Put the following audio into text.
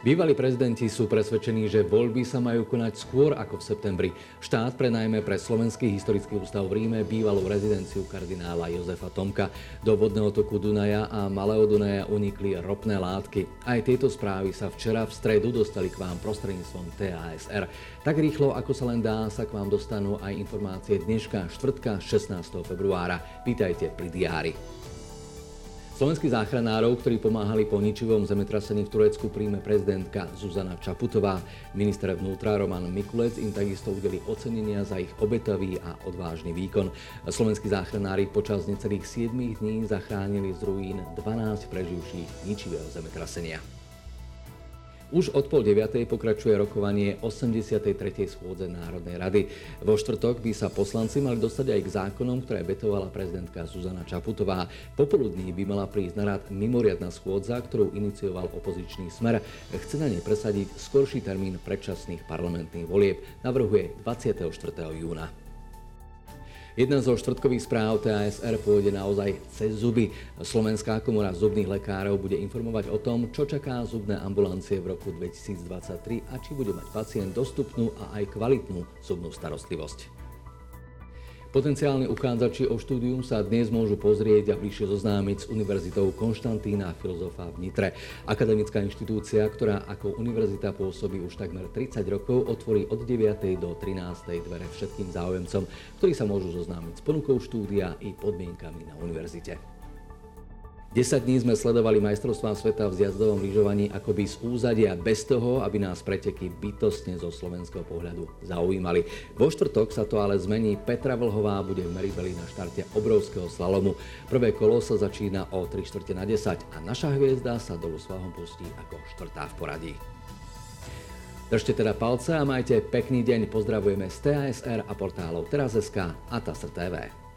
Bývalí prezidenti sú presvedčení, že voľby sa majú konať skôr ako v septembri. Štát prenajme pre Slovenský historický ústav v Ríme bývalú rezidenciu kardinála Jozefa Tomka. Do vodného toku Dunaja a Malého Dunaja unikli ropné látky. Aj tieto správy sa včera v stredu dostali k vám prostredníctvom TASR. Tak rýchlo, ako sa len dá, sa k vám dostanú aj informácie dneška, štvrtka 16. februára. Vítajte pri diári. Slovenských záchranárov, ktorí pomáhali po ničivom zemetrasení v Turecku, príjme prezidentka Zuzana Čaputová. Minister vnútra Roman Mikulec im takisto udeli ocenenia za ich obetavý a odvážny výkon. Slovenskí záchranári počas necelých 7 dní zachránili z ruín 12 preživších ničivého zemetrasenia. Už od pol deviatej pokračuje rokovanie 83. schôdze Národnej rady. Vo štvrtok by sa poslanci mali dostať aj k zákonom, ktoré betovala prezidentka Zuzana Čaputová. Popoludní by mala prísť na rad mimoriadná schôdza, ktorú inicioval opozičný smer. Chce na nej presadiť skorší termín predčasných parlamentných volieb. Navrhuje 24. júna. Jedna zo štvrtkových správ TASR pôjde naozaj cez zuby. Slovenská komora zubných lekárov bude informovať o tom, čo čaká zubné ambulancie v roku 2023 a či bude mať pacient dostupnú a aj kvalitnú zubnú starostlivosť. Potenciálni uchádzači o štúdium sa dnes môžu pozrieť a bližšie zoznámiť s Univerzitou Konštantína Filozofa v Nitre. Akademická inštitúcia, ktorá ako univerzita pôsobí už takmer 30 rokov, otvorí od 9. do 13. dvere všetkým záujemcom, ktorí sa môžu zoznámiť s ponukou štúdia i podmienkami na univerzite. 10 dní sme sledovali majstrovstvá sveta v zjazdovom lyžovaní akoby z úzadia bez toho, aby nás preteky bytostne zo slovenského pohľadu zaujímali. Vo štvrtok sa to ale zmení. Petra Vlhová bude v Meribeli na štarte obrovského slalomu. Prvé kolo sa začína o 3 čtvrte na 10 a naša hviezda sa dolu svahom pustí ako štvrtá v poradí. Držte teda palce a majte pekný deň. Pozdravujeme z TASR a portálov Teraz.sk a TASR TV.